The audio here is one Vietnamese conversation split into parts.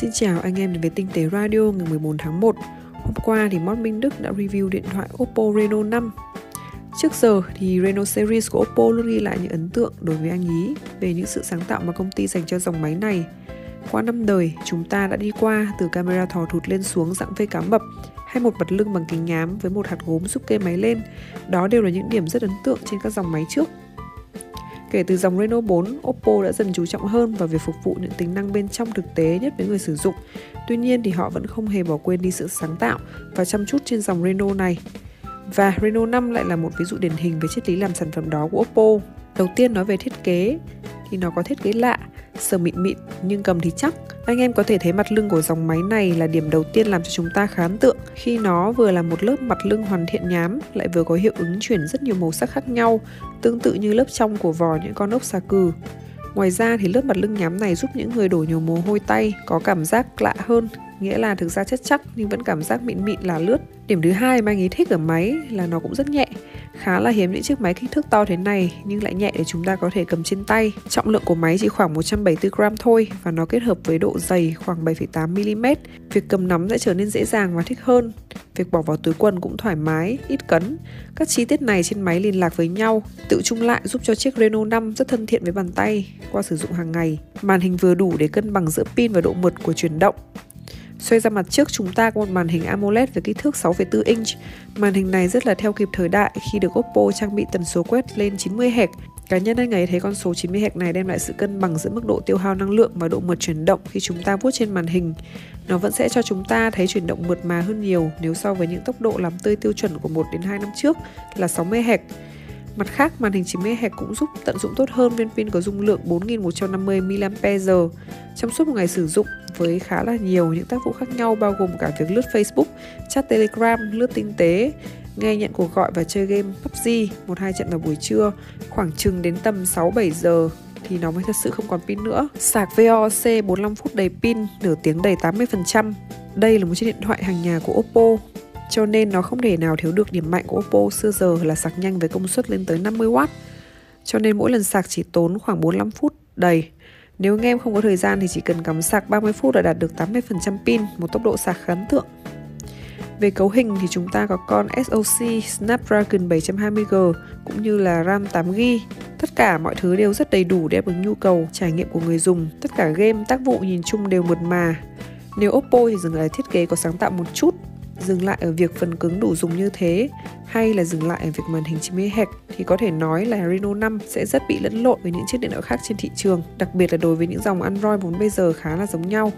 Xin chào anh em đến với Tinh tế Radio ngày 14 tháng 1 Hôm qua thì Mót Minh Đức đã review điện thoại Oppo Reno 5 Trước giờ thì Reno series của Oppo luôn ghi lại những ấn tượng đối với anh ý về những sự sáng tạo mà công ty dành cho dòng máy này. Qua năm đời, chúng ta đã đi qua từ camera thò thụt lên xuống dạng vây cá mập hay một mặt lưng bằng kính nhám với một hạt gốm giúp kê máy lên. Đó đều là những điểm rất ấn tượng trên các dòng máy trước. Kể từ dòng Reno 4, Oppo đã dần chú trọng hơn vào việc phục vụ những tính năng bên trong thực tế nhất với người sử dụng. Tuy nhiên thì họ vẫn không hề bỏ quên đi sự sáng tạo và chăm chút trên dòng Reno này. Và Reno 5 lại là một ví dụ điển hình về triết lý làm sản phẩm đó của Oppo. Đầu tiên nói về thiết kế thì nó có thiết kế lạ, sờ mịn mịn nhưng cầm thì chắc. Anh em có thể thấy mặt lưng của dòng máy này là điểm đầu tiên làm cho chúng ta khá ấn tượng khi nó vừa là một lớp mặt lưng hoàn thiện nhám lại vừa có hiệu ứng chuyển rất nhiều màu sắc khác nhau, tương tự như lớp trong của vò những con ốc xà cừ. Ngoài ra thì lớp mặt lưng nhám này giúp những người đổ nhiều mồ hôi tay có cảm giác lạ hơn, nghĩa là thực ra chất chắc nhưng vẫn cảm giác mịn mịn là lướt. Điểm thứ hai mà anh ấy thích ở máy là nó cũng rất nhẹ. Khá là hiếm những chiếc máy kích thước to thế này nhưng lại nhẹ để chúng ta có thể cầm trên tay. Trọng lượng của máy chỉ khoảng 174 gram thôi và nó kết hợp với độ dày khoảng 7,8 mm. Việc cầm nắm sẽ trở nên dễ dàng và thích hơn. Việc bỏ vào túi quần cũng thoải mái, ít cấn. Các chi tiết này trên máy liên lạc với nhau, tự chung lại giúp cho chiếc Reno 5 rất thân thiện với bàn tay qua sử dụng hàng ngày. Màn hình vừa đủ để cân bằng giữa pin và độ mượt của chuyển động. Xoay ra mặt trước chúng ta có một màn hình AMOLED với kích thước 6,4 inch. Màn hình này rất là theo kịp thời đại khi được Oppo trang bị tần số quét lên 90 Hz. Cá nhân anh ấy thấy con số 90 Hz này đem lại sự cân bằng giữa mức độ tiêu hao năng lượng và độ mượt chuyển động khi chúng ta vuốt trên màn hình. Nó vẫn sẽ cho chúng ta thấy chuyển động mượt mà hơn nhiều nếu so với những tốc độ làm tươi tiêu chuẩn của 1 đến 2 năm trước là 60 Hz. Mặt khác, màn hình 90 Hz cũng giúp tận dụng tốt hơn viên pin có dung lượng 4150 mAh. Trong suốt một ngày sử dụng với khá là nhiều những tác vụ khác nhau bao gồm cả việc lướt Facebook, chat Telegram, lướt tinh tế, nghe nhận cuộc gọi và chơi game PUBG một hai trận vào buổi trưa, khoảng chừng đến tầm 6-7 giờ thì nó mới thật sự không còn pin nữa. Sạc VOC 45 phút đầy pin, nửa tiếng đầy 80%. Đây là một chiếc điện thoại hàng nhà của Oppo cho nên nó không thể nào thiếu được điểm mạnh của Oppo xưa giờ là sạc nhanh với công suất lên tới 50W. Cho nên mỗi lần sạc chỉ tốn khoảng 45 phút đầy. Nếu anh em không có thời gian thì chỉ cần cắm sạc 30 phút là đạt được 80% pin, một tốc độ sạc khá ấn tượng. Về cấu hình thì chúng ta có con SoC Snapdragon 720G cũng như là RAM 8GB. Tất cả mọi thứ đều rất đầy đủ để đáp ứng nhu cầu trải nghiệm của người dùng. Tất cả game, tác vụ nhìn chung đều mượt mà. Nếu Oppo thì dừng lại thiết kế có sáng tạo một chút dừng lại ở việc phần cứng đủ dùng như thế hay là dừng lại ở việc màn hình 90 Hz thì có thể nói là Reno 5 sẽ rất bị lẫn lộn với những chiếc điện thoại khác trên thị trường, đặc biệt là đối với những dòng Android vốn bây giờ khá là giống nhau.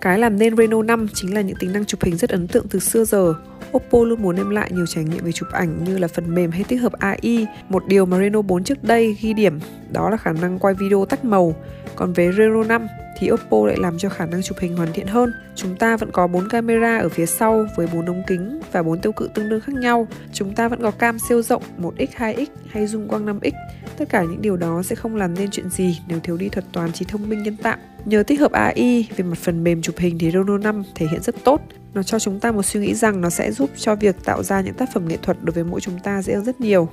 Cái làm nên Reno 5 chính là những tính năng chụp hình rất ấn tượng từ xưa giờ. Oppo luôn muốn đem lại nhiều trải nghiệm về chụp ảnh như là phần mềm hay tích hợp AI. Một điều mà Reno 4 trước đây ghi điểm đó là khả năng quay video tắt màu. Còn với Reno 5 thì Oppo lại làm cho khả năng chụp hình hoàn thiện hơn. Chúng ta vẫn có 4 camera ở phía sau với 4 ống kính và 4 tiêu cự tương đương khác nhau. Chúng ta vẫn có cam siêu rộng 1x, 2x hay zoom quang 5x. Tất cả những điều đó sẽ không làm nên chuyện gì nếu thiếu đi thuật toán trí thông minh nhân tạo. Nhờ tích hợp AI về mặt phần mềm chụp hình thì Reno 5 thể hiện rất tốt. Nó cho chúng ta một suy nghĩ rằng nó sẽ giúp cho việc tạo ra những tác phẩm nghệ thuật đối với mỗi chúng ta dễ hơn rất nhiều.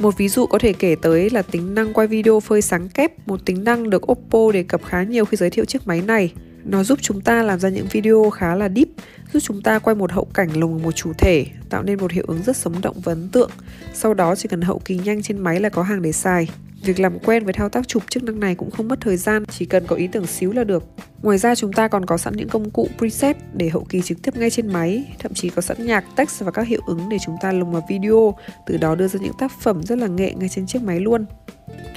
Một ví dụ có thể kể tới là tính năng quay video phơi sáng kép, một tính năng được Oppo đề cập khá nhiều khi giới thiệu chiếc máy này. Nó giúp chúng ta làm ra những video khá là deep, giúp chúng ta quay một hậu cảnh lồng một chủ thể, tạo nên một hiệu ứng rất sống động và ấn tượng. Sau đó chỉ cần hậu kỳ nhanh trên máy là có hàng để xài. Việc làm quen với thao tác chụp chức năng này cũng không mất thời gian, chỉ cần có ý tưởng xíu là được. Ngoài ra chúng ta còn có sẵn những công cụ preset để hậu kỳ trực tiếp ngay trên máy, thậm chí có sẵn nhạc, text và các hiệu ứng để chúng ta lồng vào video, từ đó đưa ra những tác phẩm rất là nghệ ngay trên chiếc máy luôn.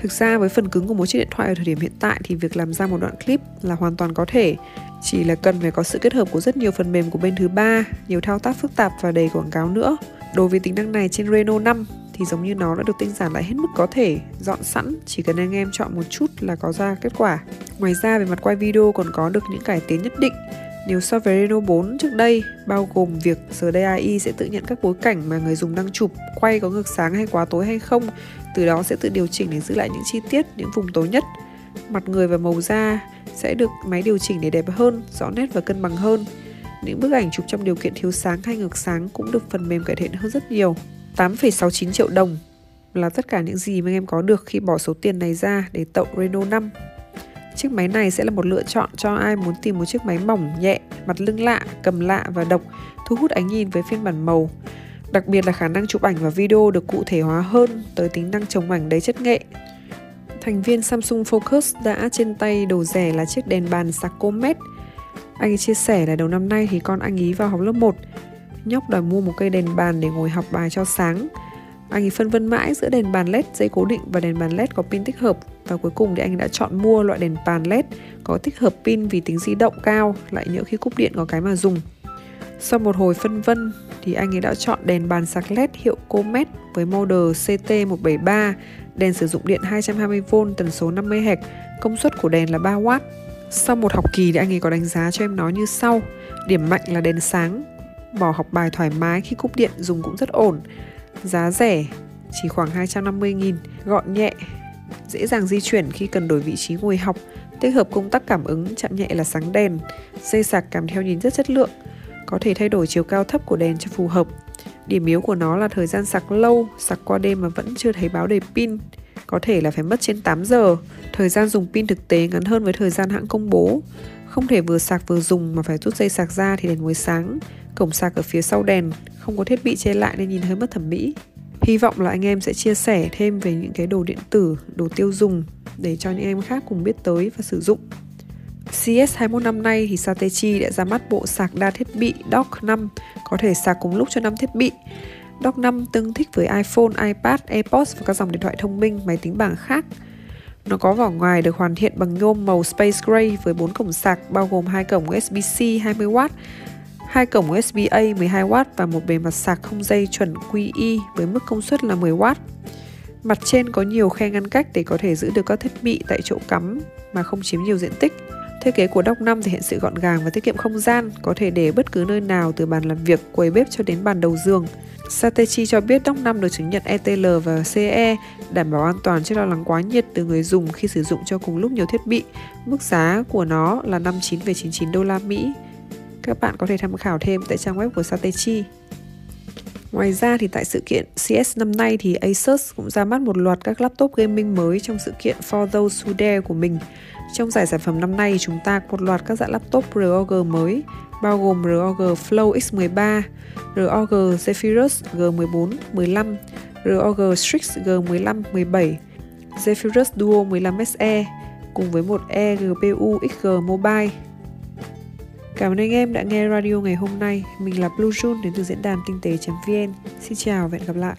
Thực ra với phần cứng của một chiếc điện thoại ở thời điểm hiện tại thì việc làm ra một đoạn clip là hoàn toàn có thể, chỉ là cần phải có sự kết hợp của rất nhiều phần mềm của bên thứ ba, nhiều thao tác phức tạp và đầy quảng cáo nữa. Đối với tính năng này trên Reno 5 thì giống như nó đã được tinh giản lại hết mức có thể, dọn sẵn, chỉ cần anh em chọn một chút là có ra kết quả. Ngoài ra về mặt quay video còn có được những cải tiến nhất định nếu so với Reno 4 trước đây, bao gồm việc giờ đây AI sẽ tự nhận các bối cảnh mà người dùng đang chụp, quay có ngược sáng hay quá tối hay không, từ đó sẽ tự điều chỉnh để giữ lại những chi tiết, những vùng tối nhất. Mặt người và màu da sẽ được máy điều chỉnh để đẹp hơn, rõ nét và cân bằng hơn. Những bức ảnh chụp trong điều kiện thiếu sáng hay ngược sáng cũng được phần mềm cải thiện hơn rất nhiều. 8,69 triệu đồng là tất cả những gì mà em có được khi bỏ số tiền này ra để tậu Reno 5. Chiếc máy này sẽ là một lựa chọn cho ai muốn tìm một chiếc máy mỏng, nhẹ, mặt lưng lạ, cầm lạ và độc, thu hút ánh nhìn với phiên bản màu. Đặc biệt là khả năng chụp ảnh và video được cụ thể hóa hơn tới tính năng chống ảnh đầy chất nghệ. Thành viên Samsung Focus đã trên tay đồ rẻ là chiếc đèn bàn sạc Anh ấy chia sẻ là đầu năm nay thì con anh ấy vào học lớp 1. Nhóc đòi mua một cây đèn bàn để ngồi học bài cho sáng. Anh ấy phân vân mãi giữa đèn bàn LED dây cố định và đèn bàn LED có pin tích hợp và cuối cùng thì anh đã chọn mua loại đèn bàn LED có tích hợp pin vì tính di động cao, lại nhỡ khi cúp điện có cái mà dùng. Sau một hồi phân vân thì anh ấy đã chọn đèn bàn sạc LED hiệu Comet với model CT173, đèn sử dụng điện 220V tần số 50Hz, công suất của đèn là 3W. Sau một học kỳ thì anh ấy có đánh giá cho em nó như sau. Điểm mạnh là đèn sáng, bỏ học bài thoải mái khi cúp điện dùng cũng rất ổn. Giá rẻ, chỉ khoảng 250.000, gọn nhẹ, dễ dàng di chuyển khi cần đổi vị trí ngồi học, tích hợp công tắc cảm ứng chạm nhẹ là sáng đèn, dây sạc kèm theo nhìn rất chất lượng, có thể thay đổi chiều cao thấp của đèn cho phù hợp. Điểm yếu của nó là thời gian sạc lâu, sạc qua đêm mà vẫn chưa thấy báo đầy pin, có thể là phải mất trên 8 giờ. Thời gian dùng pin thực tế ngắn hơn với thời gian hãng công bố. Không thể vừa sạc vừa dùng mà phải rút dây sạc ra thì đèn mới sáng. Cổng sạc ở phía sau đèn, không có thiết bị che lại nên nhìn hơi mất thẩm mỹ. Hy vọng là anh em sẽ chia sẻ thêm về những cái đồ điện tử, đồ tiêu dùng để cho những em khác cùng biết tới và sử dụng. CS21 năm nay thì Satechi đã ra mắt bộ sạc đa thiết bị Dock 5 có thể sạc cùng lúc cho 5 thiết bị. Dock 5 tương thích với iPhone, iPad, AirPods và các dòng điện thoại thông minh, máy tính bảng khác. Nó có vỏ ngoài được hoàn thiện bằng nhôm màu Space Gray với 4 cổng sạc bao gồm hai cổng USB-C 20W, hai cổng USB-A 12W và một bề mặt sạc không dây chuẩn QI với mức công suất là 10W. Mặt trên có nhiều khe ngăn cách để có thể giữ được các thiết bị tại chỗ cắm mà không chiếm nhiều diện tích. Thiết kế của Dock 5 thể hiện sự gọn gàng và tiết kiệm không gian, có thể để bất cứ nơi nào từ bàn làm việc, quầy bếp cho đến bàn đầu giường. Satechi cho biết Dock 5 được chứng nhận ETL và CE, đảm bảo an toàn trước lo lắng quá nhiệt từ người dùng khi sử dụng cho cùng lúc nhiều thiết bị. Mức giá của nó là 59,99 đô la Mỹ. Các bạn có thể tham khảo thêm tại trang web của Satechi. Ngoài ra thì tại sự kiện CS năm nay thì Asus cũng ra mắt một loạt các laptop gaming mới trong sự kiện For Those Who Dare của mình. Trong giải sản phẩm năm nay chúng ta có một loạt các dạng laptop ROG mới bao gồm ROG Flow X13, ROG Zephyrus G14, 15, ROG Strix G15, 17, Zephyrus Duo 15SE cùng với một eGPU XG Mobile. Cảm ơn anh em đã nghe radio ngày hôm nay. Mình là Blue June đến từ diễn đàn tinh tế.vn. Xin chào và hẹn gặp lại.